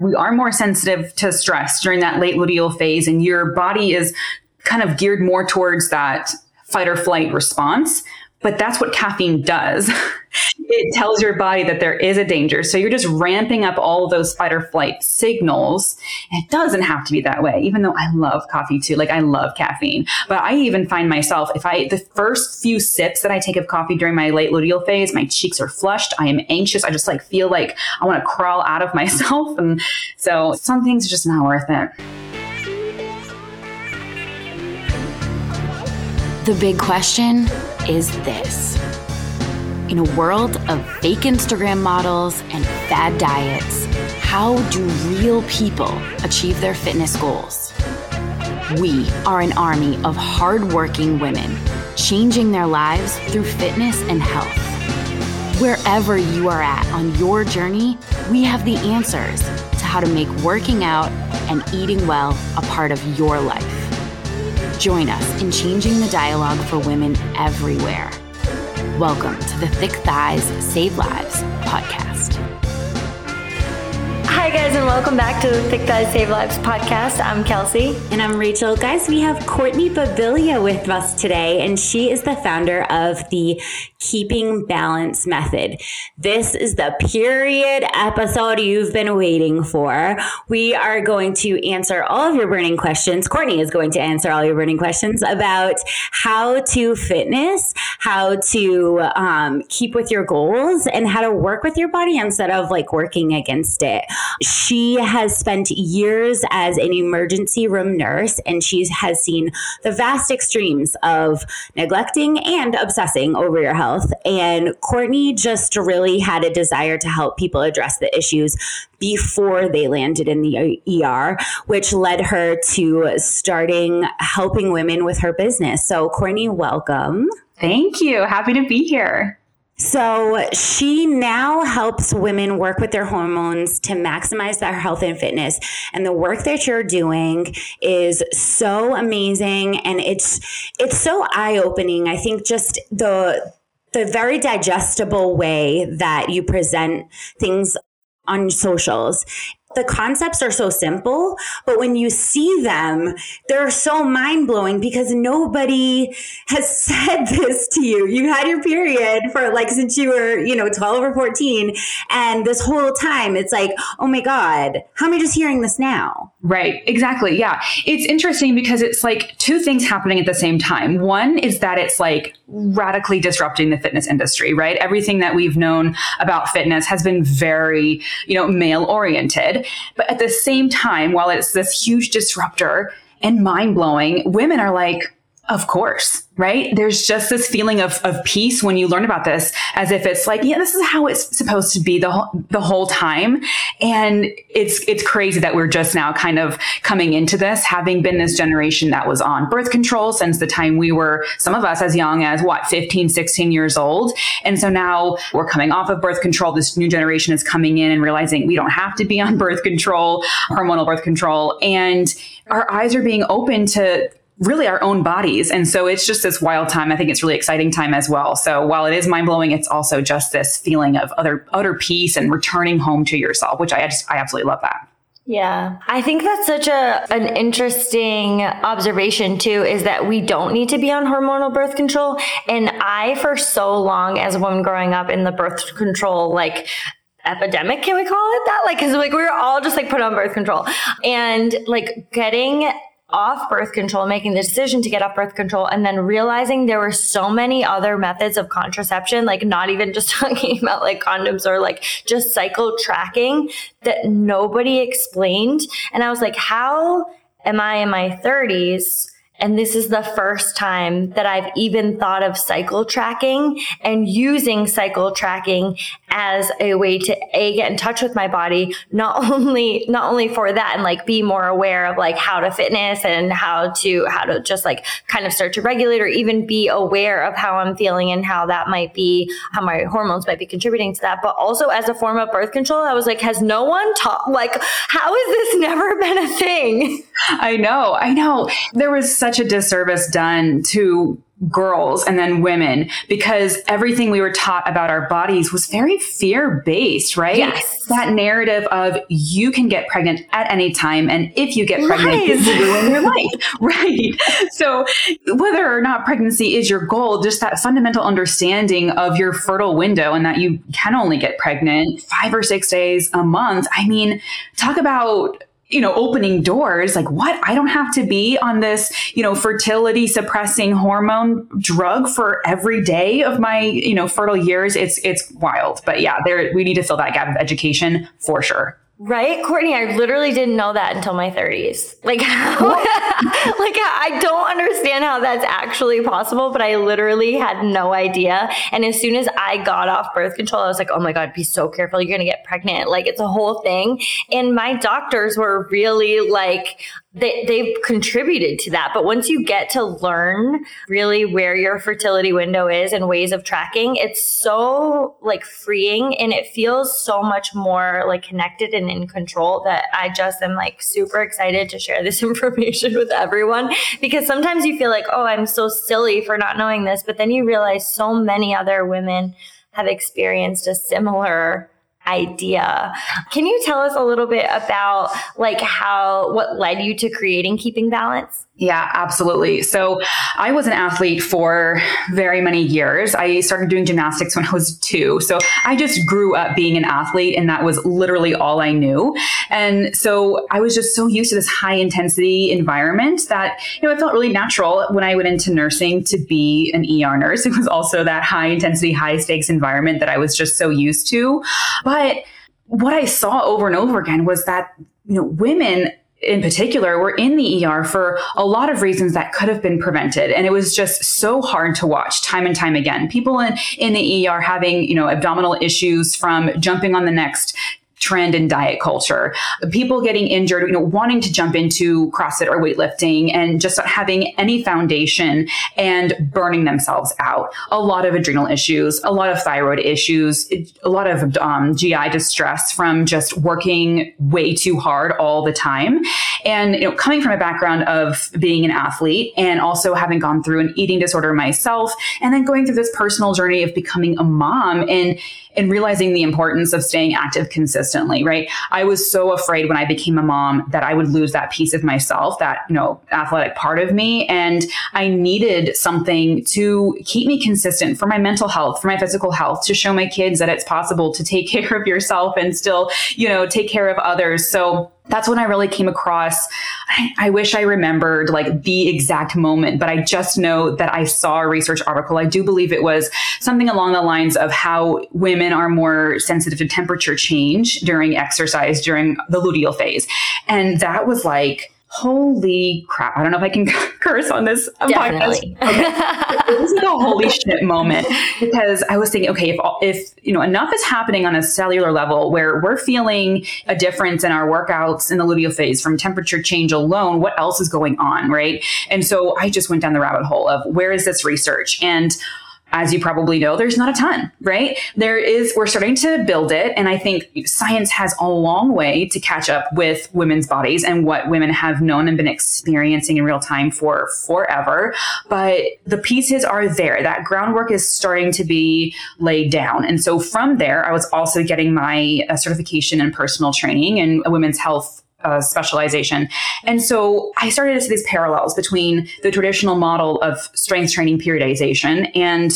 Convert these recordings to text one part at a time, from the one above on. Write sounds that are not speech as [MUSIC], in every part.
we are more sensitive to stress during that late luteal phase, and your body is kind of geared more towards that fight or flight response. But that's what caffeine does. [LAUGHS] it tells your body that there is a danger. So you're just ramping up all those fight or flight signals. It doesn't have to be that way, even though I love coffee too. Like I love caffeine. But I even find myself, if I, the first few sips that I take of coffee during my late luteal phase, my cheeks are flushed. I am anxious. I just like feel like I want to crawl out of [LAUGHS] myself. And so some things are just not worth it. The big question is this In a world of fake Instagram models and fad diets, how do real people achieve their fitness goals? We are an army of hardworking women changing their lives through fitness and health. Wherever you are at on your journey, we have the answers to how to make working out and eating well a part of your life. Join us in changing the dialogue for women everywhere. Welcome to the Thick Thighs Save Lives podcast. Hi, guys, and welcome back to the Thick Thighs Save Lives podcast. I'm Kelsey. And I'm Rachel. Guys, we have Courtney Babilya with us today, and she is the founder of the Keeping Balance Method. This is the period episode you've been waiting for. We are going to answer all of your burning questions. Courtney is going to answer all your burning questions about how to fitness, how to um, keep with your goals, and how to work with your body instead of like working against it. She has spent years as an emergency room nurse, and she has seen the vast extremes of neglecting and obsessing over your health. And Courtney just really had a desire to help people address the issues before they landed in the ER, which led her to starting helping women with her business. So, Courtney, welcome. Thank you. Happy to be here. So she now helps women work with their hormones to maximize their health and fitness. And the work that you're doing is so amazing and it's it's so eye-opening. I think just the the very digestible way that you present things on socials the concepts are so simple, but when you see them, they're so mind blowing because nobody has [LAUGHS] said this to you. You had your period for like since you were, you know, 12 or 14. And this whole time it's like, oh my God, how am I just hearing this now? Right. Exactly. Yeah. It's interesting because it's like two things happening at the same time. One is that it's like radically disrupting the fitness industry, right? Everything that we've known about fitness has been very, you know, male oriented. But at the same time, while it's this huge disruptor and mind blowing, women are like, of course right? There's just this feeling of, of peace when you learn about this, as if it's like, yeah, this is how it's supposed to be the whole, the whole time. And it's, it's crazy that we're just now kind of coming into this, having been this generation that was on birth control since the time we were, some of us as young as what, 15, 16 years old. And so now we're coming off of birth control. This new generation is coming in and realizing we don't have to be on [LAUGHS] birth control, hormonal birth control. And our eyes are being open to really our own bodies. And so it's just this wild time. I think it's really exciting time as well. So while it is mind blowing, it's also just this feeling of other utter peace and returning home to yourself, which I just, I absolutely love that. Yeah. I think that's such a an interesting observation too is that we don't need to be on hormonal birth control and I for so long as a woman growing up in the birth control like epidemic can we call it that like cuz like we were all just like put on birth control and like getting off birth control, making the decision to get off birth control, and then realizing there were so many other methods of contraception, like not even just [LAUGHS] talking about like condoms or like just cycle tracking that nobody explained. And I was like, how am I in my 30s? And this is the first time that I've even thought of cycle tracking and using cycle tracking as a way to a get in touch with my body, not [LAUGHS] only not only for that and like be more aware of like how to fitness and how to how to just like kind of start to regulate or even be aware of how I'm feeling and how that might be how my hormones might be contributing to that, but also as a form of birth control. I was like, has no one taught like how has this [LAUGHS] never been a thing? I know, I know. There was such such a disservice done to girls and then women because everything we were taught about our bodies was very fear based, right? Yes. That narrative of you can get pregnant at any time. And if you get pregnant, Lies. you ruin your life. [LAUGHS] Right. So whether or not pregnancy is your goal, just that fundamental understanding of your fertile window and that you can only get pregnant five or six days a month. I mean, talk about you know, opening doors like what? I don't have to be on this, you know, fertility suppressing hormone drug for every day of my, you know, fertile years. It's it's wild. But yeah, there we need to fill that gap of education for sure. Right, Courtney, I literally didn't know that until my 30s. Like, [LAUGHS] how, [LAUGHS] like I don't understand how that's actually possible, but I literally had no idea. And as soon as I got off birth control, I was like, oh my God, be so careful. You're going to get pregnant. Like, it's a whole thing. And my doctors were really like, they, they've contributed to that. But once you get to learn really where your fertility window is and ways of tracking, it's so like freeing and it feels so much more like connected and in control that I just am like super excited to share this [LAUGHS] information with everyone because sometimes you feel like, oh, I'm so silly for not knowing this. But then you realize so many other women have experienced a similar idea. Can you tell us a little bit about like how what led you to creating Keeping Balance? Yeah, absolutely. So I was an athlete for very many years. I started doing gymnastics when I was two. So I just grew up being an athlete and that was literally all I knew. And so I was just so used to this high intensity environment that, you know, it felt really natural when I went into nursing to be an ER nurse. It was also that high intensity, high stakes environment that I was just so used to. But what I saw over and over again was that, you know, women in particular were in the ER for a lot of reasons that could have been prevented. And it was just so hard to watch time and time again. People in, in the ER having, you know, abdominal issues from jumping on the next trend in diet culture. People getting injured, you know, wanting to jump into CrossFit or weightlifting and just not having any foundation and burning themselves out. A lot of adrenal issues, a lot of thyroid issues, a lot of um, GI distress from just working way too hard all the time. And, you know, coming from a background of being an athlete and also having gone through an eating disorder myself and then going through this personal journey of becoming a mom and and realizing the importance of staying active consistently, right? I was so afraid when I became a mom that I would lose that piece of myself, that, you know, athletic part of me. And I needed something to keep me consistent for my mental health, for my physical health, to show my kids that it's possible to take [LAUGHS] care of yourself and still, you know, take care of others. So that's when I really came across. I, I, wish I remembered like the exact moment, but I just know that I saw a research article. I do believe it was something along the lines of how women are more sensitive to temperature change during exercise during the luteal phase. And that was like, holy crap. I don't know if I can [LAUGHS] curse on this Definitely. podcast. Okay. it was like a holy [LAUGHS] shit moment because I was thinking, okay, if, if, you know, enough is happening on a cellular level where we're feeling a difference in our workouts in the luteal phase from temperature change alone, what else is going on? Right. And so I just went down the rabbit hole of where is this research? And as you probably know, there's not a ton, right? There is, we're starting to build it. And I think science has a long way to catch up with women's bodies and what women have known and been experiencing in real time for forever. But the pieces are there. That groundwork is starting to be laid down. And so from there, I was also getting my uh, certification in personal training and women's health uh, specialization. And so I started to see these parallels between the traditional model of strength training periodization and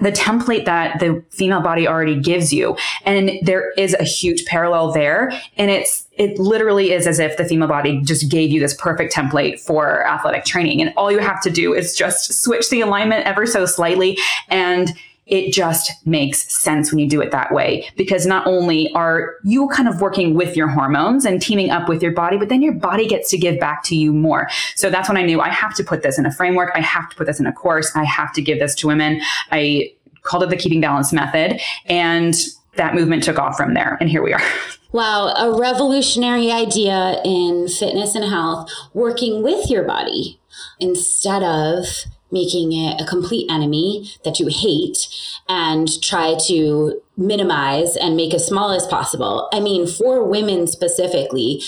the template that the female body already gives you. And there is a huge parallel there. And it's, it literally is as if the female body just gave you this perfect template for athletic training. And all you have to do is just switch the alignment ever so slightly and it just makes sense when you do it that way because not only are you kind of working with your hormones and teaming up with your body, but then your body gets to give back to you more. So that's when I knew I have to put this in a framework. I have to put this in a course. I have to give this to women. I called it the keeping balance method and that movement took off from there. And here we are. [LAUGHS] Wow, a revolutionary idea in fitness and health, working with your body instead of making it a complete enemy that you hate and try to minimize and make as small as possible. I mean, for women specifically,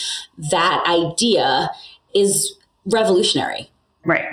that idea is revolutionary Right.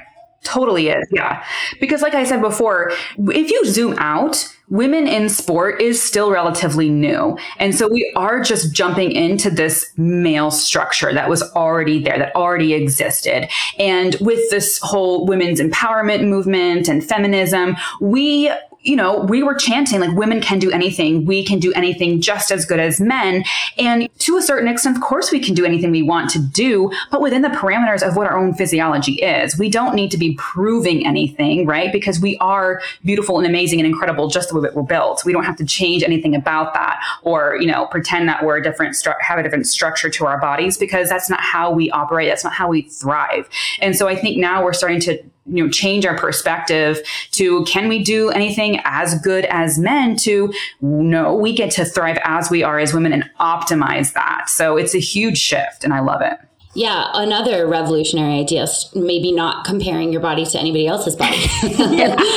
Totally is. Yeah. Because like I said before, if you zoom out, women in sport is still relatively new. And so we are just jumping into this male structure that was already there, that already existed. And with this whole women's empowerment movement and feminism, we you know, we were chanting like women can do anything. We can do anything just as good as men. And to a certain extent, of course, we can do anything we want to do, but within the parameters of what our own physiology is. We don't need to be proving anything, right? Because we are beautiful and amazing and incredible just the way that we're built. We don't have to change anything about that or, you know, pretend that we're a different, stru- have a different structure to our bodies because that's not how we operate. That's not how we thrive. And so I think now we're starting to you know change our perspective to can we do anything as good as men to no we get to thrive as we are as women and optimize that. So it's a huge shift and i love it yeah, another revolutionary idea. Maybe not comparing your body to anybody else's body. yeah. [LAUGHS]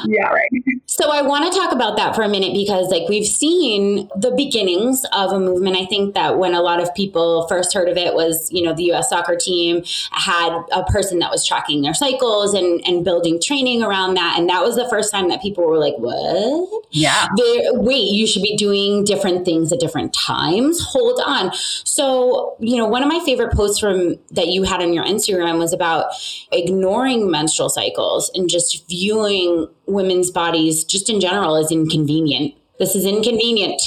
[LAUGHS] yeah, right. So I want to talk about that for a minute because like we've seen the beginnings of a movement. I think that when a lot of people first heard of it was, you know, the US soccer team had a person that was tracking their cycles and, and building training around that. And that was the first time that people were like, what? Yeah. They're, wait, you should be doing different things at different times. Hold on. So, you know, one of my favorite posts from that you had on your Instagram was about ignoring menstrual cycles and just viewing women's bodies just in general as inconvenient. This is inconvenient.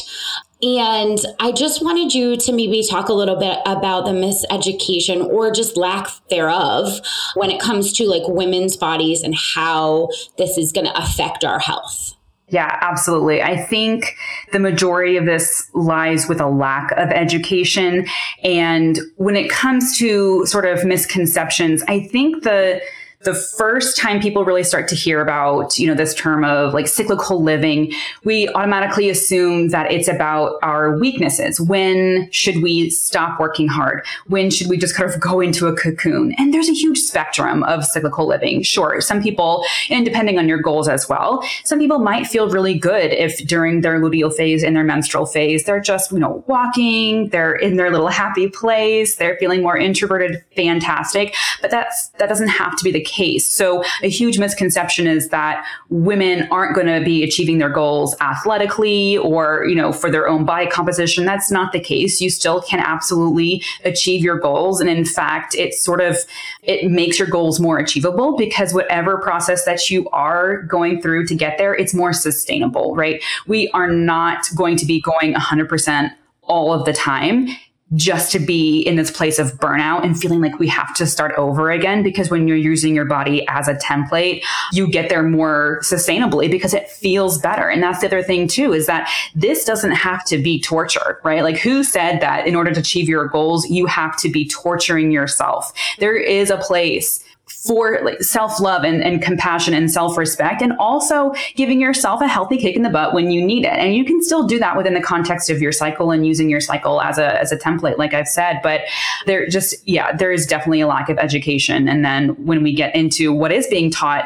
And I just wanted you to maybe talk a little bit about the miseducation or just lack thereof when it comes to like women's bodies and how this is going to affect our health. Yeah, absolutely. I think the majority of this lies with a lack of education. And when it comes to sort of misconceptions, I think the the first time people really start to hear about, you know, this term of like cyclical living, we automatically assume that it's about our weaknesses. When should we stop working hard? When should we just kind of go into a cocoon? And there's a huge spectrum of cyclical living. Sure, some people, and depending on your goals as well, some people might feel really good if during their luteal phase and their menstrual phase, they're just, you know, walking, they're in their little happy place, they're feeling more introverted, fantastic. But that's that doesn't have to be the case. So a huge misconception is that women aren't going to be achieving their goals athletically or, you know, for their own body composition. That's not the case. You still can absolutely achieve your goals. And in fact, it sort of, it makes your goals more achievable because whatever process that you are going through to get there, it's more sustainable, right? We are not going to be going 100% all of the time just to be in this place of burnout and feeling like we have to start over again. Because when you're using your body as a template, you get there more sustainably because it feels better. And that's the other thing too, is that this doesn't have to be torture, right? Like who said that in order to achieve your goals, you have to be torturing yourself? There is a place for like self-love and, and compassion and self-respect and also giving yourself a healthy kick in the butt when you need it. And you can still do that within the context of your cycle and using your cycle as a as a template like i've said but there just yeah there is definitely a lack of education. And then when we get into what is being taught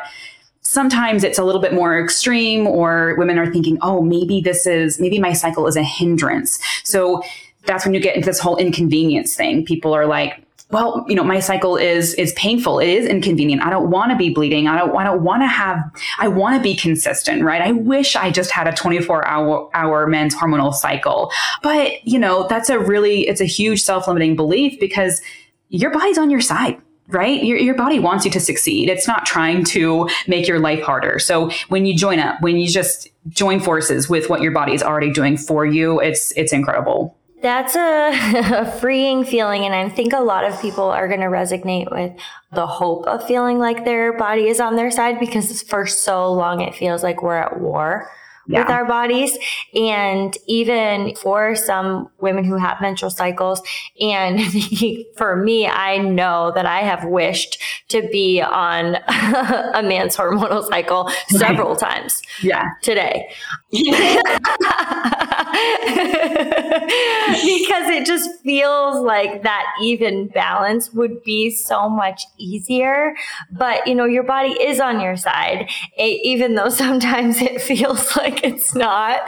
sometimes it's a little bit more extreme or women are thinking oh maybe this is maybe my cycle is a hindrance. So that's when you get into this whole inconvenience thing. People are like well, you know, my cycle is is painful. It is inconvenient. I don't want to be bleeding. I don't I don't want to have I want to be consistent, right? I wish I just had a 24 hour hour men's hormonal cycle. But, you know, that's a really it's a huge self-limiting belief because your body's on your side right? Your, your body wants you to succeed. It's not trying to make your life harder. So when you join up, when you just join forces with what your body is already doing for you, it's, it's incredible. That's a, [LAUGHS] a, freeing feeling. And I think a lot of people are going to resonate with the hope of feeling like their body is on their side because for so long it feels like we're at war yeah. with our bodies. And even for some women who have menstrual cycles, and [LAUGHS] for me, I know that I have wished to be on [LAUGHS] a man's hormonal cycle several times yeah. today. [LAUGHS] because it just feels like that even balance would be so much easier. But, you know, your body is on your side, even though [LAUGHS] sometimes it feels like it's not.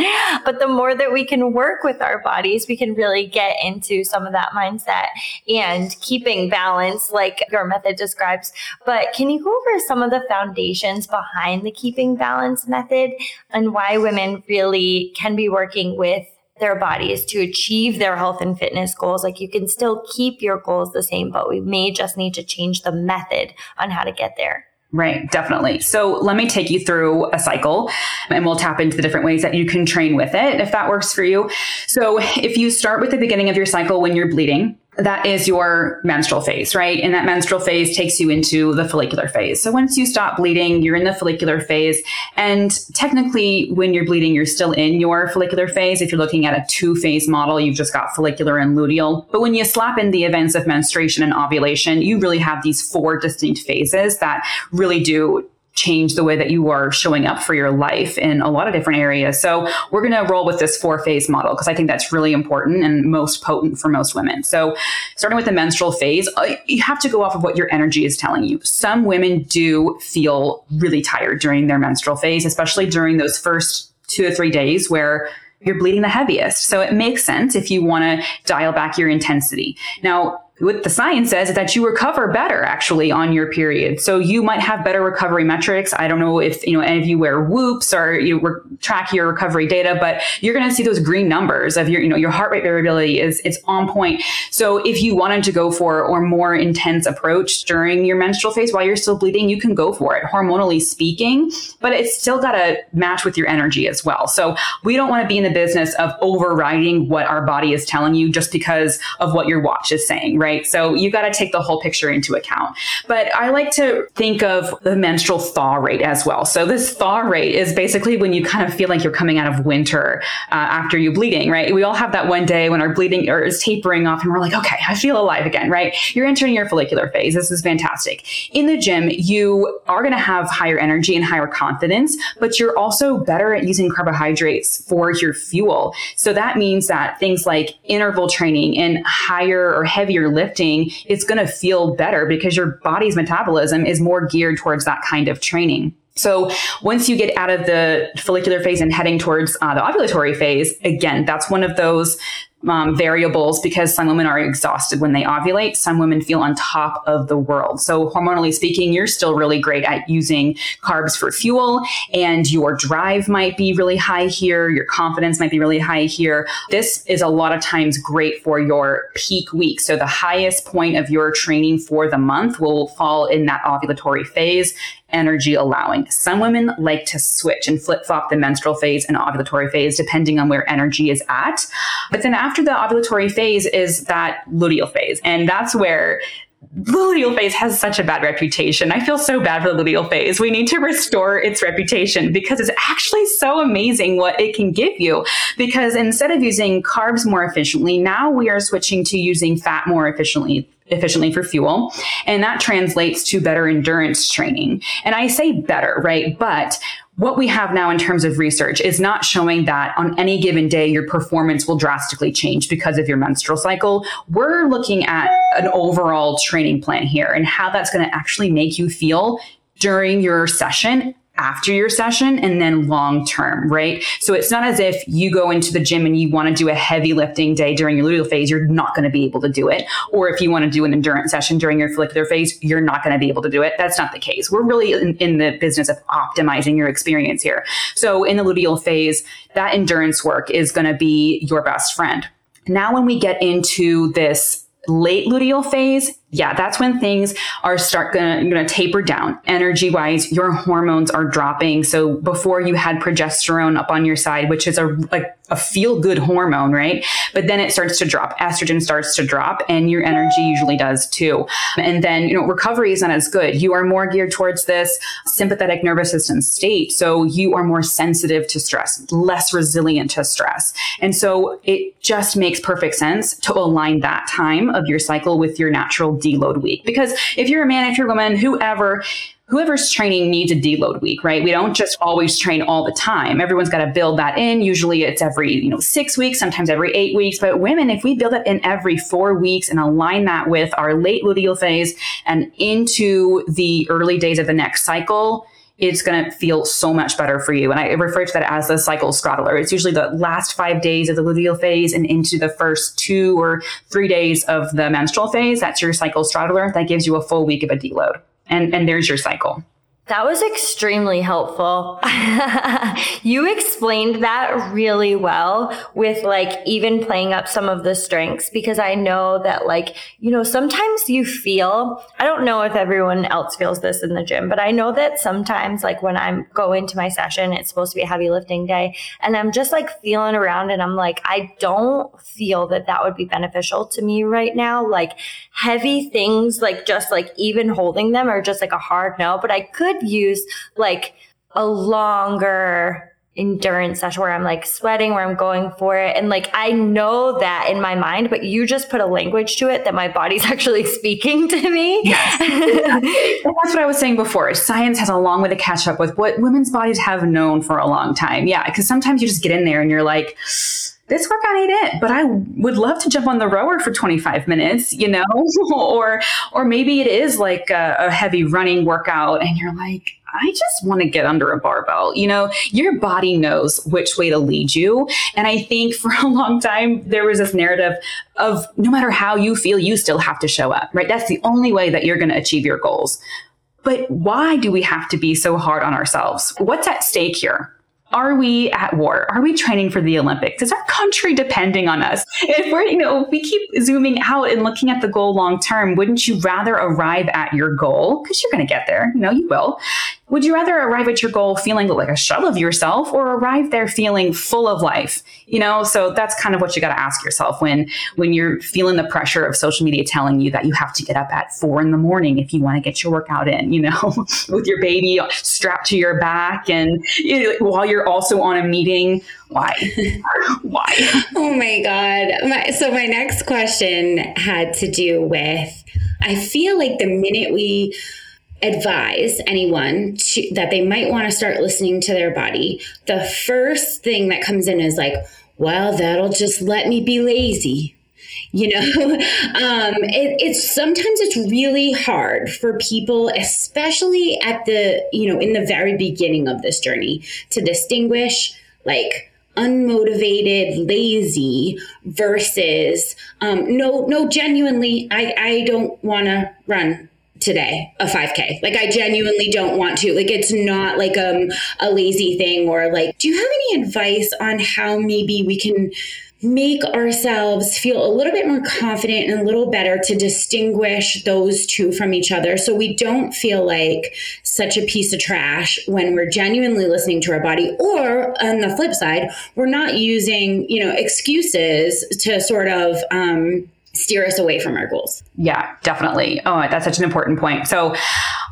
But the more that we can work with our bodies, we can really get into some of that mindset and keeping balance, like your method describes. But can you go over some of the foundations behind the keeping balance method and why women really can be working with their bodies to achieve their health and fitness goals. Like you can still keep your goals the same, but we may just need to change the method on how to get there. Right, definitely. So let me take you through a cycle and we'll tap into the different ways that you can train with it if that works for you. So if you start with the beginning of your cycle when you're bleeding, that is your menstrual phase, right? And that menstrual phase takes you into the follicular phase. So once you stop bleeding, you're in the follicular phase. And technically, when you're bleeding, you're still in your follicular phase. If you're looking at a two phase model, you've just got follicular and luteal. But when you slap in the events of menstruation and ovulation, you really have these four distinct phases that really do change the way that you are showing up for your life in a lot of different areas. So we're going to roll with this four phase model because I think that's really important and most potent for most women. So starting with the menstrual phase, uh, you have to go off of what your energy is telling you. Some women do feel really tired during their menstrual phase, especially during those first two or three days where you're bleeding the heaviest. So it makes sense if you want to dial back your intensity. Now, what the science says is that you recover better actually on your period. So you might have better recovery metrics. I don't know if you know any of you wear whoops or you re- track your recovery data, but you're going to see those green numbers of your you know your heart rate variability is it's on point. So if you wanted to go for or more intense approach during your menstrual phase while you're still bleeding, you can go for it hormonally speaking, but it's still got to match with your energy as well. So we don't want to be in the business of overriding what our body is telling you just because of what your watch is saying, right? Right? So you got to take the whole picture into account. But I like to think of the menstrual thaw rate as well. So this thaw rate is basically when you kind of feel like you're coming out of winter uh, after you bleeding, right? We all have that one day when our bleeding or is tapering off and we're like, okay, I feel alive again, right? You're entering your follicular phase. This is fantastic. In the gym, you are going to have higher energy and higher confidence, but you're also better at using carbohydrates for your fuel. So that means that things like interval training and higher or heavier lifting, it's going to feel better because your body's metabolism is more geared towards that kind of training. So once you get out of the follicular phase and heading towards uh, the ovulatory phase, again, that's one of those um, variables because some women are exhausted when they ovulate. Some women feel on top of the world. So, hormonally speaking, you're still really great at using carbs for fuel, and your drive might be really high here. Your confidence might be really high here. This is a lot of times great for your peak week. So, the highest point of your training for the month will fall in that ovulatory phase energy allowing. Some women like to switch and flip flop the menstrual phase and ovulatory phase depending on where energy is at. But then after the ovulatory phase is that luteal phase. And that's where luteal phase has such a bad reputation. I feel so bad for the luteal phase. We need to restore its reputation because it's actually so amazing what it can give you. Because instead of using carbs more efficiently, now we are switching to using fat more efficiently efficiently for fuel. And that translates to better endurance training. And I say better, right? But what we have now in terms of research is not showing that on any given day your performance will drastically change because of your menstrual cycle. We're looking at an overall training plan here and how that's going to actually make you feel during your session after your session and then long term, right? So it's not as if you go into the gym and you want to do a heavy lifting day during your luteal phase, you're not going to be able to do it. Or if you want to do an endurance session during your follicular phase, you're not going to be able to do it. That's not the case. We're really in, in the business of optimizing your experience here. So in the luteal phase, that endurance work is going to be your best friend. Now, when we get into this late luteal phase, yeah, that's when things are start gonna, taper down energy wise. Your hormones are dropping. So before you had progesterone up on your side, which is a like a feel good hormone, right? But then it starts to drop. Estrogen starts to drop, and your energy usually does too. And then you know recovery is not as good. You are more geared towards this sympathetic nervous system state, so you are more sensitive to stress, less resilient to stress, and so it just makes perfect sense to align that time of your cycle with your natural deload week. Because if you're a man, if you're a woman, whoever, whoever's training needs a deload week, right? We don't just always train all the time. Everyone's got to build that in. Usually it's every, you know, six weeks, sometimes every eight weeks. But women, if we build it in every four weeks and align that with our late luteal phase and into the early days of the next cycle, it's going to feel so much better for you. And I refer to that as the cycle straddler. It's usually the last five days of the luteal phase and into the first two or three days of the menstrual phase. That's your cycle straddler. That gives you a full week of a deload and and there's your cycle. That was extremely helpful. [LAUGHS] you explained that really well with like even playing up some of the strengths because I know that like, you know, sometimes you feel, I don't know if everyone else feels this in the gym, but I know that sometimes like when I'm going to my session, it's supposed to be a heavy lifting day and I'm just like feeling around and I'm like, I don't feel that that would be beneficial to me right now. Like heavy things, like just like even holding them are just like a hard no, but I could use like a longer endurance session where I'm like sweating, where I'm going for it. And like I know that in my mind, but you just put a language to it that my body's [LAUGHS] actually speaking to me. Yes. [LAUGHS] That's what I was saying before. Science has a long way to catch up with what women's bodies have known for a long time. Yeah. Cause sometimes you just get in there and you're like, this workout ain't it, but I would love to jump on the rower for 25 minutes, you know, [LAUGHS] or, or maybe it is like a, a heavy running workout and you're like, I just want to get under a barbell. You know, your body knows which way to lead you. And I think [LAUGHS] for a long time, there was this narrative of no matter how you feel, you still have to show up, right? That's the only way that you're going to achieve your goals. But why do we have to be so hard on ourselves? What's at stake here? are we at war? Are we training for the Olympics? Is our country depending on us? If we're, you know, if we keep zooming out and looking at the goal long term, wouldn't you rather arrive at your goal? Because you're going to get there, you know, you will. Would you rather arrive at your goal feeling like a shell of yourself or arrive there feeling full of life? You know, so that's kind of what you got to ask yourself when when you're feeling the pressure of social media telling you that you have to get up at four in the morning if you want to get your workout in, you know, [LAUGHS] with your baby strapped to your back and you know, while you're also on a meeting. Why? [LAUGHS] Why? Oh my God. My, so my next question had to do with I feel like the minute we advise anyone to, that they might want to start listening to their body, the first thing that comes in is like, well, that'll just let me be lazy. You know, [LAUGHS] um, it, it's sometimes it's really hard for people, especially at the, you know, in the very beginning of this journey to distinguish like unmotivated, lazy versus um, no, no, genuinely, I, I don't want to run today a 5k like i genuinely don't want to. Like it's not like um a lazy thing or like do you have any advice on how maybe we can make ourselves feel a little bit more confident and a little better to distinguish those two from each other? So we don't feel like such a piece of trash when we're genuinely listening to our body or on the flip side we're not using you know excuses to sort of um steer us away from our goals. Yeah, definitely. Oh, that's such an important point. So,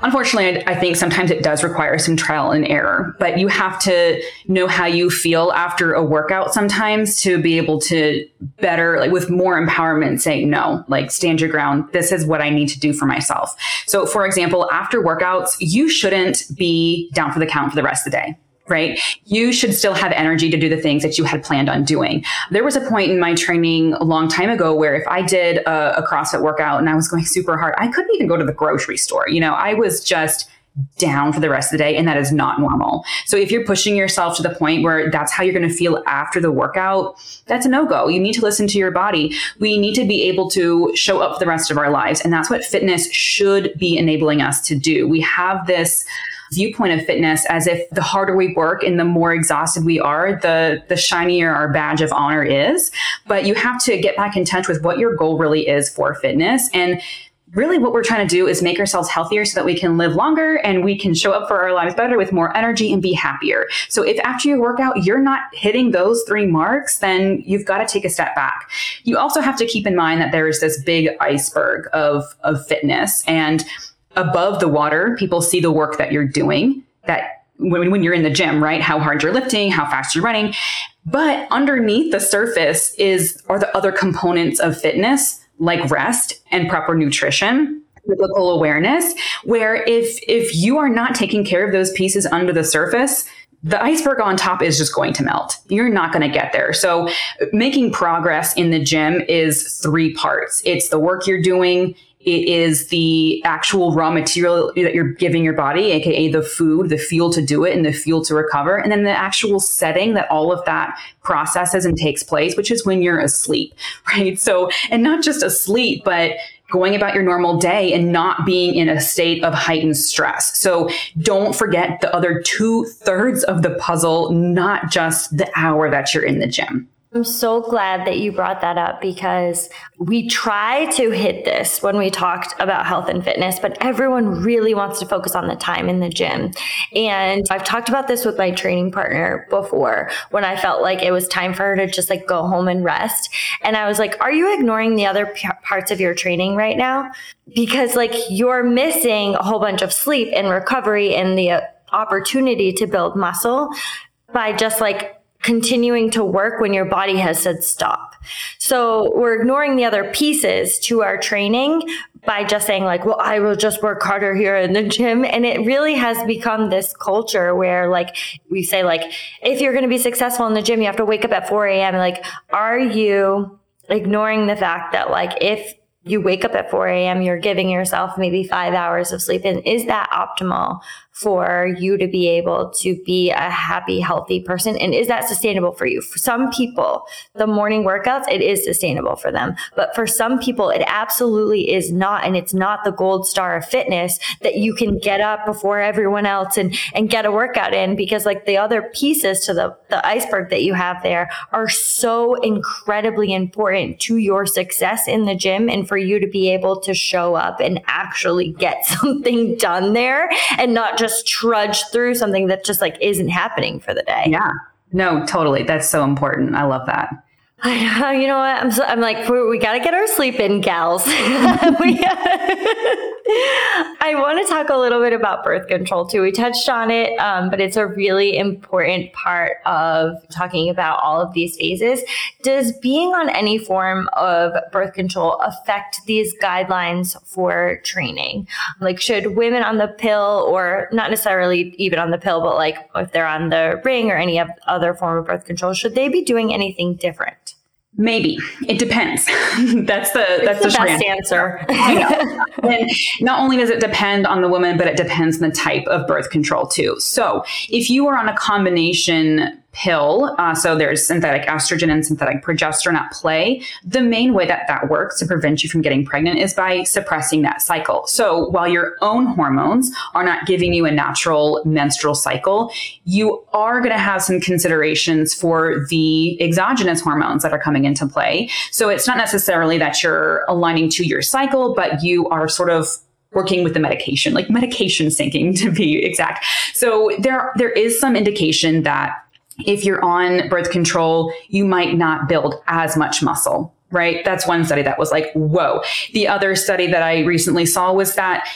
unfortunately, I think sometimes it does require some trial and error, but you have to know how you feel after a workout sometimes to be able to better, like with more empowerment, say, no, like stand your ground. This is what I need to do for myself. So, for example, after workouts, you shouldn't be down for the count for the rest of the day right? You should still have energy to do the things that you had planned on doing. There was a point in my training a long time ago where if I did a, a CrossFit workout and I was going super hard, I couldn't even go to the grocery store. You know, I was just down for the rest of the day and that is not normal. So if you're pushing yourself to the point where that's how you're going to feel after the workout, that's a no-go. You need to listen to your body. We need to be able to show up for the rest of our lives and that's what fitness should be enabling us to do. We have this viewpoint of fitness as if the harder we work and the more exhausted we are, the the shinier our badge of honor is. But you have to get back in touch with what your goal really is for fitness and really what we're trying to do is make ourselves healthier so that we can live longer and we can show up for our lives better with more energy and be happier. So if after your workout you're not hitting those three marks, then you've got to take a step back. You also have to keep in mind that there is this big iceberg of of fitness and above the water, people see the work that you're doing, that when, when you're in the gym, right? How hard you're lifting, how fast you're running. But underneath the surface is are the other components of fitness like rest and proper nutrition cyclical awareness where if if you are not taking care of those pieces under the surface the iceberg on top is just going to melt. You're not going to get there. So, making progress in the gym is three parts it's the work you're doing, it is the actual raw material that you're giving your body, aka the food, the fuel to do it, and the fuel to recover. And then the actual setting that all of that processes and takes place, which is when you're asleep, [LAUGHS] right? So, and not just asleep, but going about your normal day and not being in a state of heightened stress. So don't forget the other two thirds of the puzzle, not just the hour that you're in the gym. I'm so glad that you brought that up because we try to hit this when we talked about health and fitness, but everyone really wants to focus on the time in the gym. And I've talked about this with my training partner before when I felt like it was time for her to just like go home and rest. And I was like, Are you ignoring the other p- parts of your training right now? Because like you're missing a whole bunch of sleep and recovery and the uh, opportunity to build muscle by just like continuing to work when your body has said stop. So we're ignoring the other pieces to our training by just saying like, well, I will just work harder here in the gym. And it really has become this culture where like we say like, if you're going to be successful in the gym, you have to wake up at 4 a.m. Like, are you ignoring the fact that like if you wake up at 4 a.m., you're giving yourself maybe five hours of sleep. And is that optimal for you to be able to be a happy, healthy person? And is that sustainable for you? For some people, the morning workouts, it is sustainable for them. But for some people, it absolutely is not. And it's not the gold star of fitness that you can get up before everyone else and, and get a workout in because like the other pieces to the, the iceberg that you have there are so incredibly important to your success in the gym and for you to be able to show up and actually get [LAUGHS] something done there and not just just trudge through something that just like isn't happening for the day. Yeah. No, totally. That's so important. I love that. I, you know what? I'm, so, I'm like, we, got to get our sleep in, gals. [LAUGHS] [LAUGHS] I want to talk a little bit about birth control too. We touched on it, um, but it's a really important part of talking about all of these phases. Does being on any form of birth control affect these guidelines for training? Like, should women on the pill, or not necessarily even on the pill, but like if they're on the ring or any other form of birth control, should they be doing anything different? Maybe it depends. [LAUGHS] that's the that's the, the best answer. [LAUGHS] and not only does it depend on the woman, but it depends on the type of birth control too. So if you are on a combination pill. Uh, so there's synthetic estrogen and synthetic progesterone at play. The main way that that works to prevent you from getting pregnant is by suppressing that cycle. So while your own hormones are not giving you a natural menstrual cycle, you are going to have some considerations for the exogenous hormones that are coming into play. So it's not necessarily that you're aligning to your cycle, but you are sort of working with the medication, like medication syncing [LAUGHS] to be exact. So there there is some indication that if you're on birth control, you might not build as much muscle, right? That's one study that was like, whoa. The other study that I recently saw was that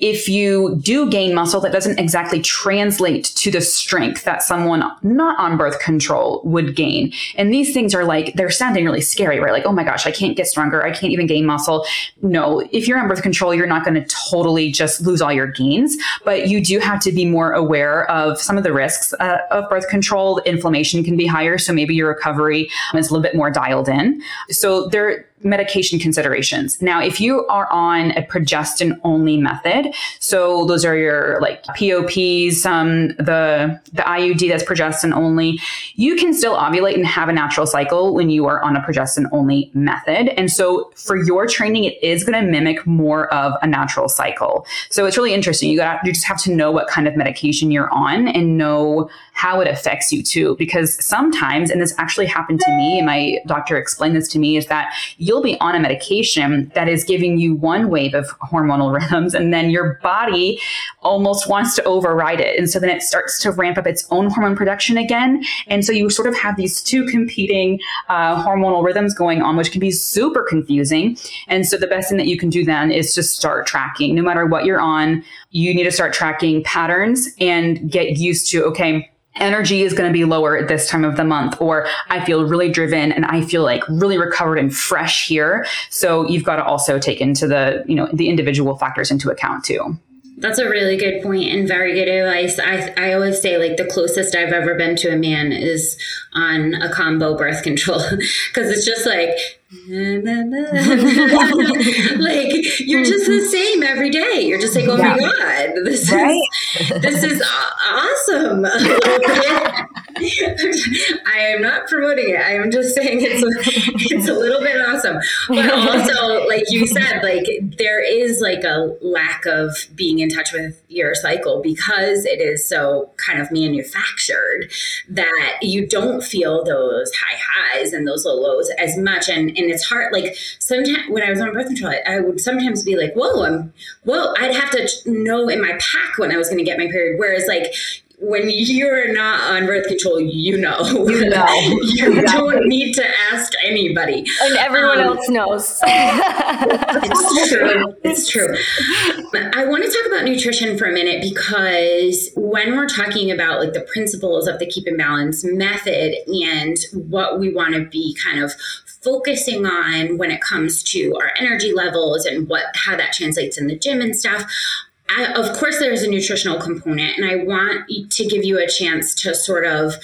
if you do gain muscle, that doesn't exactly translate to the strength that someone not on birth control would gain. And these things are like, they're sounding really scary, right? Like, oh my gosh, I can't get stronger. I can't even gain muscle. No, if you're on birth control, you're not going to totally just lose all your gains, but you do have to be more aware of some of the risks uh, of birth control. Inflammation can be higher. So maybe your recovery is a little bit more dialed in. So there, medication considerations. Now, if you are on a progestin only method, so those are your like POPs, um, the the IUD that's progestin only, you can still ovulate and have a natural cycle when you are on a progestin only method. And so for your training, it is going to mimic more of a natural cycle. So it's really interesting. You got you just have to know what kind of medication you're on and know how it affects you too. Because sometimes, and this actually happened to me, and my doctor explained this to me, is that you'll be on a medication that is giving you one wave of hormonal [LAUGHS] rhythms, and then your body almost wants to override it. And so then it starts to ramp up its own hormone production again. And so you sort of have these two competing uh, hormonal rhythms going on, which can be super confusing. And so the best thing that you can do then is just start tracking. No matter what you're on, you need to start tracking patterns and get used to, okay, energy is going to be lower at this time of the month or i feel really driven and i feel like really recovered and fresh here. So you've got to also take into the you know the individual factors into account too that's a really good point and very good advice. I, I always say, like, the closest I've ever been to a man is on a combo birth control [LAUGHS] because it's just like, [LAUGHS] like you're just the mm-hmm. same every day. You're just like, oh yeah. my god, this right? is this is awesome. [LAUGHS] [LAUGHS] I am not promoting it. I am just saying it's a, it's a little bit awesome, but also like you said, like there is like a lack of being in touch with your cycle because it is so kind of manufactured that you don't feel those high highs and those low lows as much, and and it's hard. Like sometimes when I was on birth control, I, I would sometimes be like, whoa, I'm whoa. I'd have to know in my pack when I was going to get my period. Whereas like when you're not on birth control, you know. You know. [LAUGHS] [LAUGHS] you don't need to ask anybody. And everyone um, else knows. [LAUGHS] it's true. It's true. I want to talk about nutrition for a minute because when we're talking about like the principles of the Keeping Balance Method and what we want to be kind of focusing on when it comes to our energy levels and what how that translates in the gym and stuff I, of course, there's a nutritional component, and I want to give you a chance to sort of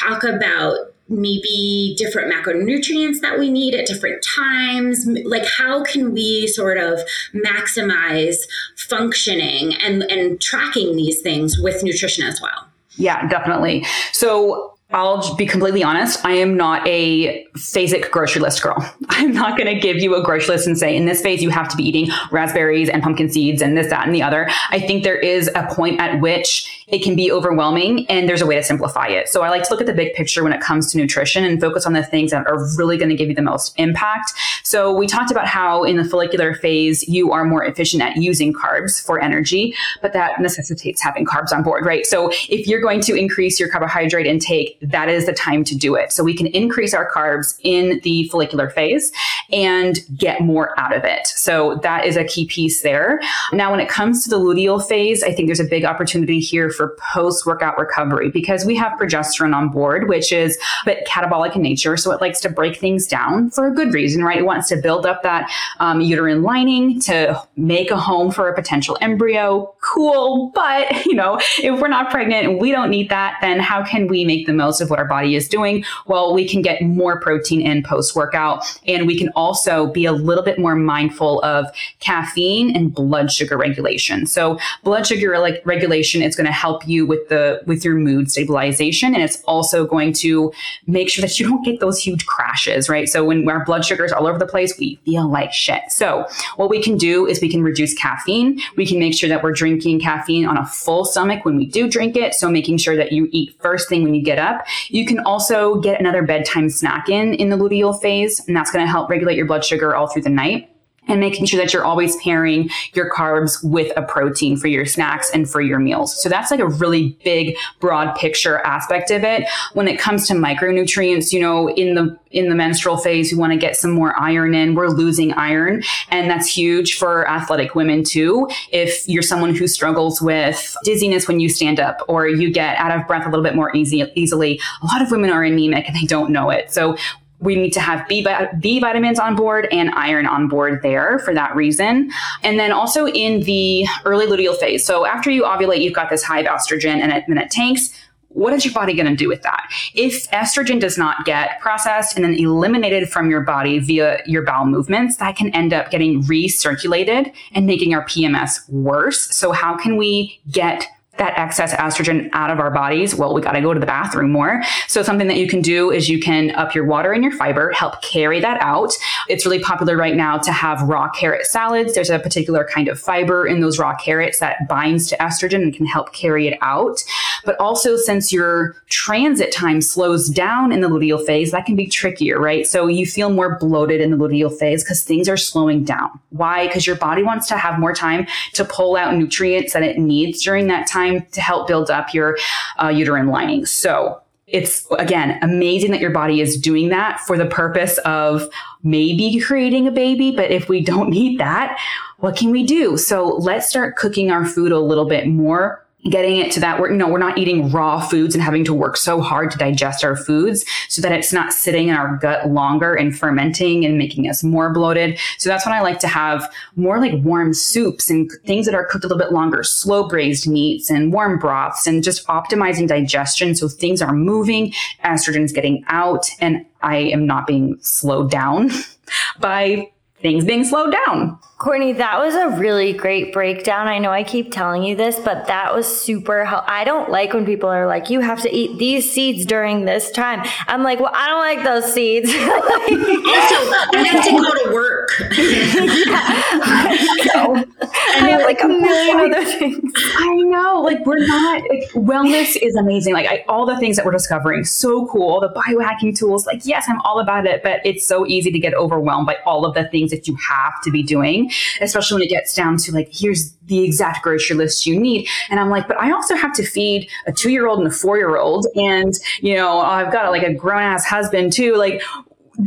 talk about maybe different macronutrients that we need at different times. Like how can we sort of maximize functioning and and tracking these things with nutrition as well? Yeah definitely. So I'll be completely honest. I am not a phasic grocery list girl. [LAUGHS] I'm not going to give you a grocery list and say, in this phase, you have to be eating raspberries and pumpkin seeds and this, that, and the other. I think there is a point at which it can be overwhelming and there's a way to simplify it. So I like to look at the big picture when it comes to nutrition and focus on the things that are really going to give you the most impact. So we talked about how in the follicular phase, you are more efficient at using carbs for energy, but that necessitates having carbs on board, right? So if you're going to increase your carbohydrate intake, that is the time to do it. So we can increase our carbs in the follicular phase and get more out of it. So that is a key piece there. Now, when it comes to the luteal phase, I think there's a big opportunity here for post workout recovery because we have progesterone on board, which is a bit catabolic in nature. So it likes to break things down for a good reason, right? It wants to build up that um, uterine lining to make a home for a potential embryo. Cool. But, you know, if we're not pregnant and we don't need that, then how can we make the most of what our body is doing, well, we can get more protein in post workout. And we can also be a little bit more mindful of caffeine and blood sugar regulation. So blood sugar like regulation is going to help you with the, with your mood stabilization. And it's also going to make sure that you don't get those huge crashes, right? So when our blood sugar is all over the place, we feel like shit. So what we can do is we can reduce caffeine. We can make sure that we're drinking caffeine on a full stomach when we do drink it. So making sure that you eat first thing when you get up. You can also get another bedtime snack in in the luteal phase, and that's going to help regulate your blood sugar all through the night and making sure that you're always pairing your carbs with a protein for your snacks and for your meals. So that's like a really big broad picture aspect of it. When it comes to micronutrients, you know, in the in the menstrual phase, we want to get some more iron in. We're losing iron, and that's huge for athletic women too. If you're someone who struggles with dizziness when you stand up or you get out of breath a little bit more easy, easily, a lot of women are anemic and they don't know it. So we need to have B, B vitamins on board and iron on board there for that reason. And then also in the early luteal phase. So after you ovulate, you've got this high of estrogen and it, then it tanks. What is your body going to do with that? If estrogen does not get processed and then eliminated from your body via your bowel movements, that can end up getting recirculated and making our PMS worse. So, how can we get that excess estrogen out of our bodies, well, we got to go to the bathroom more. So something that you can do is you can up your water and your fiber, help carry that out. It's really popular right now to have raw carrot salads. There's a particular kind of fiber in those raw carrots that binds to estrogen and can help carry it out. But also since your transit time slows down in the luteal phase, that can be trickier, right? So you feel more bloated in the luteal phase because things are slowing down. Why? Because your body wants to have more time to pull out nutrients that it needs during that time time to help build up your uh, uterine lining. So it's again amazing that your body is doing that for the purpose of maybe creating a baby. But if we don't [LAUGHS] need that, what can we do? So let's start cooking our food a little bit more getting it to that where you know we're not eating raw foods and having to work so hard to digest our foods so that it's not sitting in our gut longer and fermenting and making us more bloated. So that's when i like to have more like warm soups and things that are cooked a little bit longer slow braised meats and warm broths and just optimizing digestion. So things are moving estrogen is getting out and i am not being slowed down [LAUGHS] by things being slowed down Courtney, that was a really great breakdown. I know I keep telling you this, but that was super helpful. I don't like when people are like, you have to eat these seeds during this time. I'm like, well, I don't like those seeds. [LAUGHS] also, I have to go to work. yeah. [LAUGHS] I have like a million other things. I know. Like, we're not, like, wellness is amazing. Like, I, all the things that we're discovering, so cool. The biohacking tools, like, yes, I'm all about it, but it's so easy to get overwhelmed by all of the things that you have to be doing especially when it gets down to like, here's the exact grocery list you need. And I'm like, but I also have to feed a two year old and a four year old. And, you know, I've got like a grown ass husband too. Like,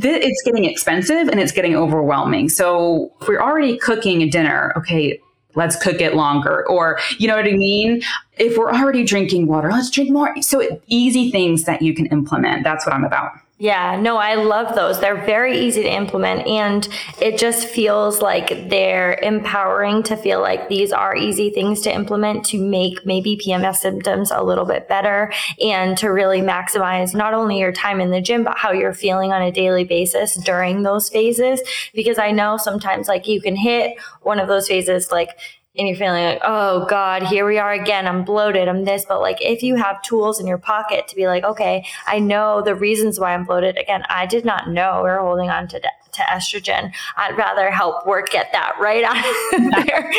th- it's getting expensive and it's getting overwhelming. So if we're already cooking a dinner, okay, let's cook it longer. Or, you know what I mean? If we're already drinking water, let's drink more. So easy things that you can implement. That's what I'm about. Yeah, no, I love those. They're very easy to implement and it just feels like they're empowering to feel like these are easy things to implement to make maybe PMS symptoms a little bit better and to really maximize not only your time in the gym, but how you're feeling on a daily basis during those phases. Because I know sometimes like you can hit one of those phases like and you're feeling like, oh God, here we are again. I'm bloated. I'm this. But like, if you have tools in your pocket to be like, okay, I know the reasons why I'm bloated. Again, I did not know we are holding on to to estrogen. I'd rather help work get that right out of [LAUGHS] there.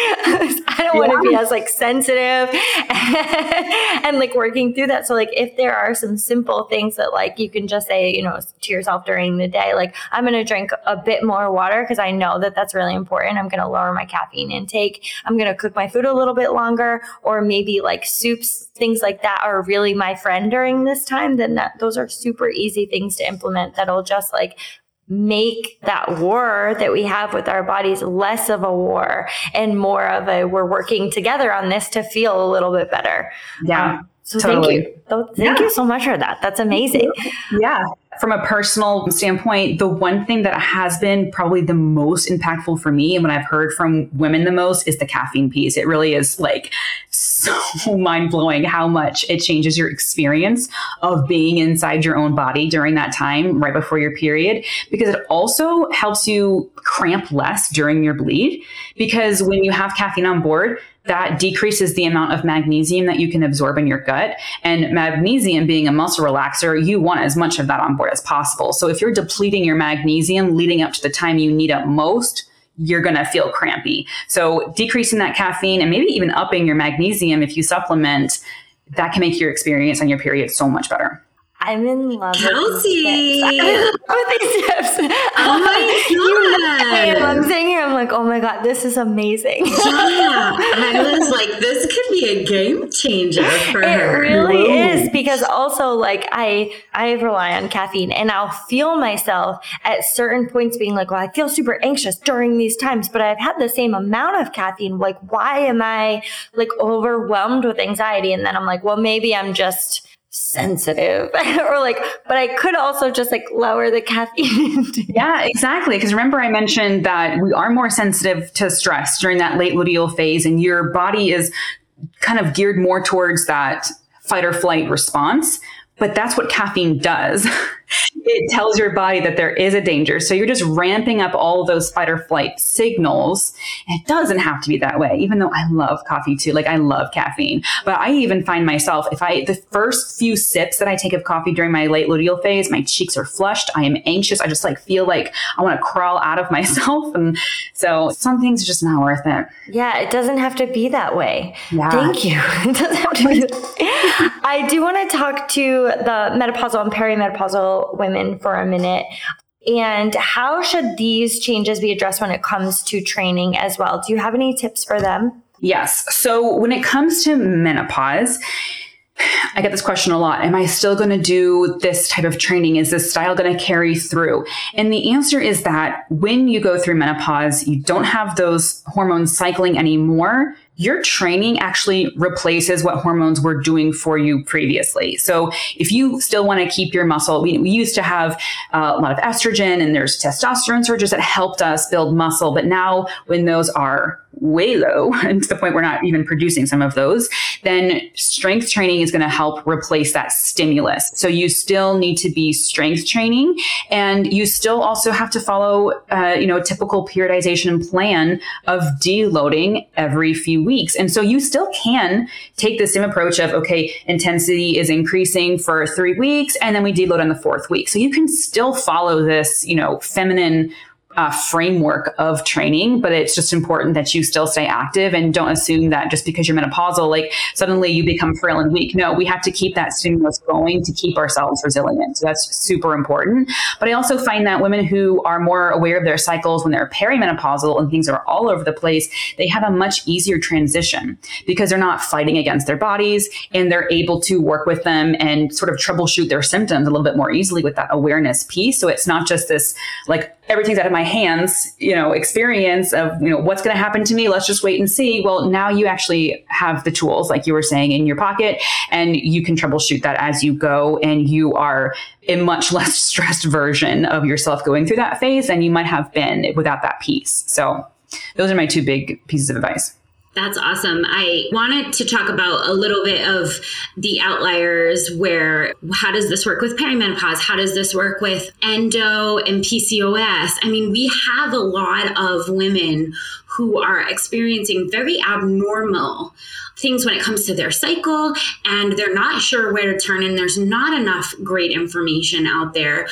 I don't yeah. want to be as like sensitive and, [LAUGHS] and like working through that. So like if there are some simple things that like you can just say, you know, to yourself during the day, like I'm going to drink a bit more water because I know that that's really important. I'm going to lower my caffeine intake. I'm going to cook my food a little bit longer or maybe like soups, things like that are really my friend during this time. Then that those are super easy things to implement that'll just like make that war that we have with our bodies less of a war and more of a we're working together on this to feel a little bit better. Yeah. Um, so totally. thank you. Thank yeah. you so much for that. That's amazing. Yeah from a personal standpoint, the one thing that has been probably the most impactful for me and what I've heard from women the most is the caffeine piece. It really is like [LAUGHS] so mind blowing how much it changes your experience of being inside your own body during that time right before your period because it also helps you cramp less during your bleed because when you have caffeine on board, that decreases the amount of magnesium that you can absorb in your gut. And magnesium being a muscle relaxer, you want as much of that on board as possible. So if you're depleting your magnesium leading up to the time you need it most, you're going to feel crampy. So decreasing that caffeine and maybe even upping your magnesium if you supplement, that can make your experience on your period so much better. I'm in love Kelsey. with these tips. [LAUGHS] with these tips. Oh my [LAUGHS] god! I'm sitting here. I'm like, oh my god, this is amazing. yeah, I was like, this could be a game changer for it her. It really Whoa. is because also like I I rely on caffeine and I'll feel myself at certain points being like, well, I feel super anxious during these times, but I've had the same amount of caffeine. Like, why am I like overwhelmed with anxiety? And then I'm like, well, maybe I'm just sensitive. [LAUGHS] Or like but i could also just like lower the caffeine [LAUGHS] yeah exactly. Because remember i mentioned that we are more sensitive to stress during that late luteal phase and your body is kind of geared more towards that fight or flight response but that's what caffeine does [LAUGHS] it tells your body that there is a danger. So you're just ramping up all those fight or flight signals. it doesn't have to be that way, even though I love coffee too. Like I love caffeine, but I even find myself, if I, the first few sips that I take of coffee during my late luteal phase, my cheeks are flushed. I am anxious. I just like feel like I want to crawl out of [LAUGHS] myself. And so some things are just not worth it. Yeah. It doesn't have to be that way. Yeah. Thank you. [LAUGHS] It doesn't have to be. [LAUGHS] I do want to talk to the menopausal and perimenopausal women for a minute. And how should these changes be addressed when it comes to training as well? Do you have any tips for them? Yes. So when it comes to menopause, I get this question a lot. Am I still going to do this type of training? Is this style going to carry through? And the answer is that when you go through menopause, you don't have those hormones cycling anymore your training actually replaces what hormones were doing for you previously. So if you still want to keep your muscle, we, we used to have uh, a lot of estrogen and there's testosterone surges that helped us build muscle. But now when those are way low [LAUGHS] and to the point we're not even producing some of those, then strength training is going to help replace that stimulus. So you still need to be strength training and you still also have to follow, uh, you know, a typical periodization plan of deloading every few weeks. And so you still can take the same approach of, okay, intensity is increasing for three weeks and then we deload on the fourth week. So you can still follow this, you know, feminine uh, framework of training, but it's just important that you still stay active and don't assume that just because you're menopausal, like suddenly you become frail and weak. No, we have to keep that stimulus going to keep ourselves resilient. So that's super important. But I also find that women who are more aware of their cycles when they're perimenopausal and things are all over the place, they have a much easier transition because they're not fighting against their bodies and they're able to work with them and sort of troubleshoot their symptoms a little bit more easily with that awareness piece. So it's not just this like everything's out of my hands, you know, experience of, you know, what's going to happen to me. Let's just wait and see. Well, now you actually have the tools, like you were saying, in your pocket, and you can troubleshoot that as you go. And you are a much [LAUGHS] less stressed version of yourself going through that phase than you might have been without that piece. So, those are my two big pieces of advice. That's awesome. I wanted to talk about a little bit of the outliers where how does this work with perimenopause? How does this work with endo and PCOS? I mean, we have a lot of women who are experiencing very abnormal things when it comes to their cycle and they're not sure where to turn and there's not enough great information out there.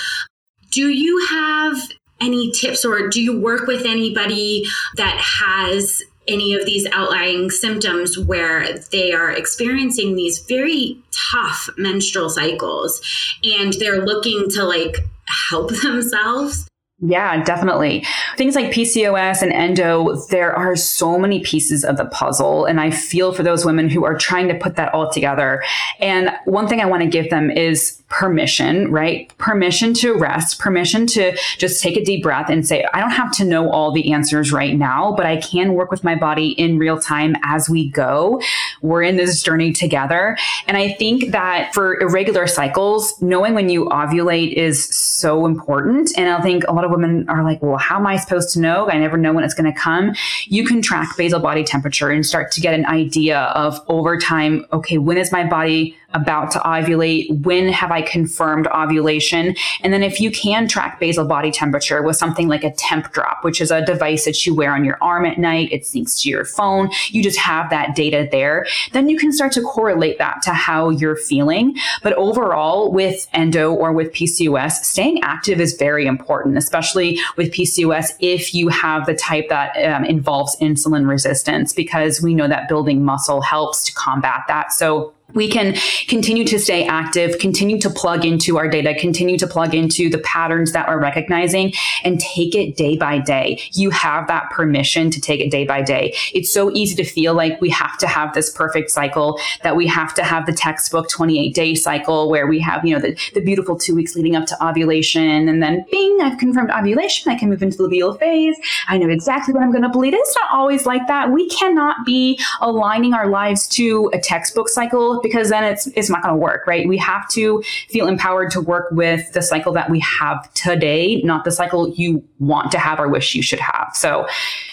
Do you have any tips or do you work with anybody that has any of these outlying symptoms where they are experiencing these very tough menstrual cycles and they're looking to like help [LAUGHS] themselves yeah, definitely. Things like PCOS and endo, there are so many pieces of the puzzle. And I feel for those women who are trying to put that all together. And one thing I want to give them is permission, right? Permission to rest, permission to just take a deep breath and say, I don't have to know all the answers right now, but I can work with my body in real time as we go. We're in this journey together. And I think that for irregular cycles, knowing when you ovulate is so important. And I think a lot of women are like, well, how am I supposed to know? I never know when it's going to come. You can track basal body temperature and start to get an idea of over time, okay, when is my body about to ovulate? When have I confirmed ovulation? And then if you can track basal body temperature with something like a Tempdrop, which is a device that you wear on your arm at night, it syncs to your phone, you just have that data there, then you can start to correlate that to how you're feeling. But overall, with endo or with PCOS, staying active is very important, especially with PCOS if you have the type that um, involves insulin resistance, because we know that building muscle helps to combat that. So we can continue to stay active, continue to plug into our data, continue to plug into the patterns that we're recognizing and take it day by day. You have that permission to take it day by day. It's so easy to feel like we have to have this perfect cycle, that we have to have the textbook 28 day cycle where we have, you know, the, the beautiful two weeks leading up to ovulation. And then bing, I've confirmed ovulation. I can move into the luteal phase. I know exactly what I'm going to bleed. It's not always like that. We cannot be aligning our lives to a textbook cycle because then it's it's not going to work, right? We have to feel empowered to work with the cycle that we have today, not the cycle you want to have or wish you should have. So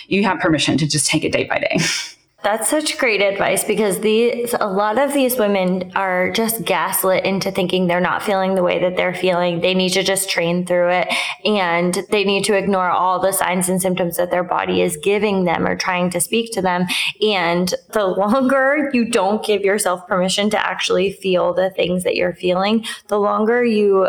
you have permission to just take it day by day. [LAUGHS] That's such great advice because these a lot of these women are just gaslit into thinking they're not feeling the way that they're feeling. They need to just train through it and they need to ignore all the signs and symptoms that their body is giving them or trying to speak to them. And the [LAUGHS] longer you don't give yourself permission to actually feel the things that you're feeling, the longer you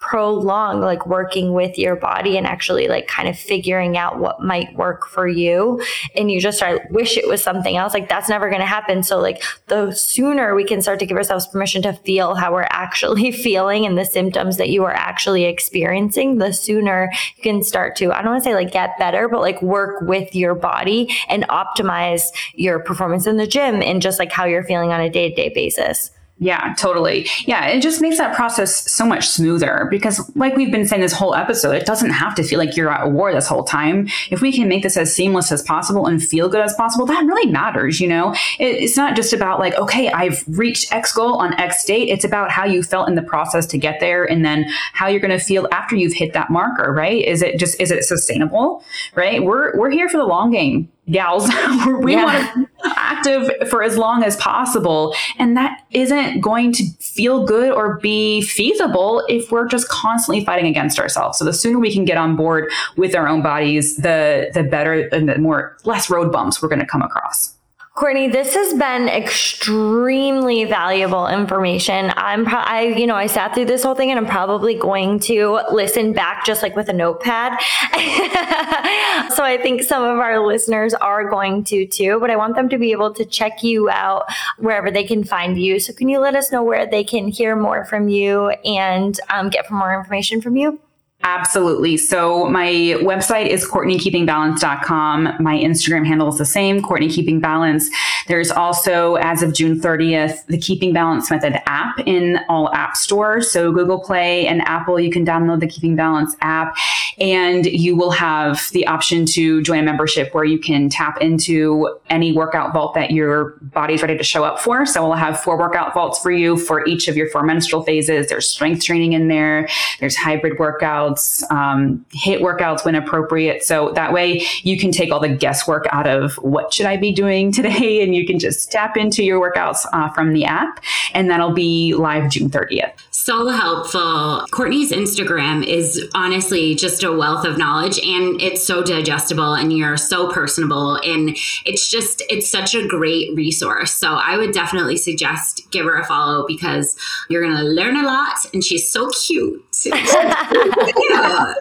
prolong like working with your body and actually like kind of figuring out what might work for you and you just start wish it was something else like that's never going to happen. So like the sooner we can start to give ourselves permission to feel how we're actually [LAUGHS] feeling and the symptoms that you are actually experiencing the sooner you can start to i don't want to say like get better but like work with your body and optimize your performance in the gym and just like how you're feeling on a day-to-day basis Yeah, totally. Yeah, it just makes that process so much smoother because, like we've been saying this whole episode, it doesn't have to feel like you're at war this whole time. If we can make this as seamless as possible and feel good as possible, that really matters, you know? It, it's not just about like, okay, I've reached X goal on X date. It's about how you felt in the process to get there and then how you're going to feel after you've hit that marker, right? Is it just, is it sustainable, right? We're, we're here for the long game gals. [LAUGHS] we yeah. want to be active for as long as possible. And that isn't going to feel good or be feasible if we're just constantly fighting against ourselves. So the sooner we can get on board with our own bodies, the the better and the more less road bumps we're going to come across. Courtney, this has been extremely valuable information. I'm, pro- I, you know, I sat through this whole thing and I'm probably going to listen back just like with a notepad. [LAUGHS] so I think some of our listeners are going to too, but I want them to be able to check you out wherever they can find you. So can you let us know where they can hear more from you and um, get more information from you? Absolutely. So my website is CourtneyKeepingBalance.com. My Instagram handle is the same, Courtney Keeping Balance. There's also, as of June 30th, the Keeping Balance Method app in all app stores. So Google Play and Apple, you can download the Keeping Balance app and you will have the option to join a membership where you can tap into any workout vault that your body's ready to show up for. So we'll have four workout vaults for you for each of your four menstrual phases. There's strength training in there. There's hybrid workouts, um, HIIT workouts when appropriate. So that way you can take all the guesswork out of what should I be doing [LAUGHS] today, and you can just tap into your workouts uh, from the app, and that'll be live June 30th so helpful. Courtney's Instagram is honestly just a wealth of knowledge and it's so digestible and you're so personable and it's just it's such a great resource. So I would definitely suggest give her a follow because you're going to learn a lot and she's so cute. [LAUGHS] yeah.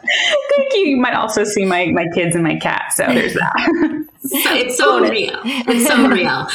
Thank you. You might also see my my kids and my cat. So there's that. it's so real. It's so real.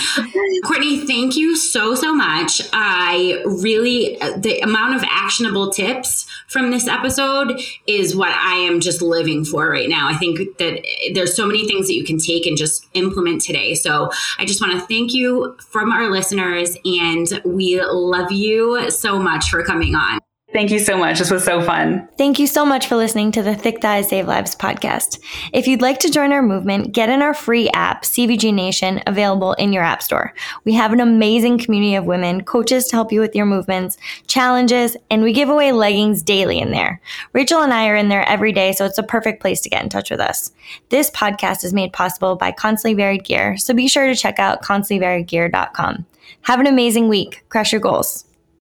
Courtney, thank you so, so much. I really, uh, the amount of actionable tips from this episode is what I am just living for right now. I think that eh, there's so many things that you can take and just implement today. So I just want to thank you from our listeners, and we love you so much for coming on. Thank you so much. This was so fun. Thank you so much for listening to the Thick Thighs Save Lives podcast. If you'd like to join our movement, get in our free app, CVG Nation, available in your app store. We have an amazing community of women, coaches to help you with your movements, challenges, and we give away leggings daily in there. Rachel and I are in there every day, so it's a perfect place to get in touch with us. This podcast is made possible by Constantly Varied Gear, so be sure to check out constantlyvariedgear.com. Have an amazing week. Crush your goals.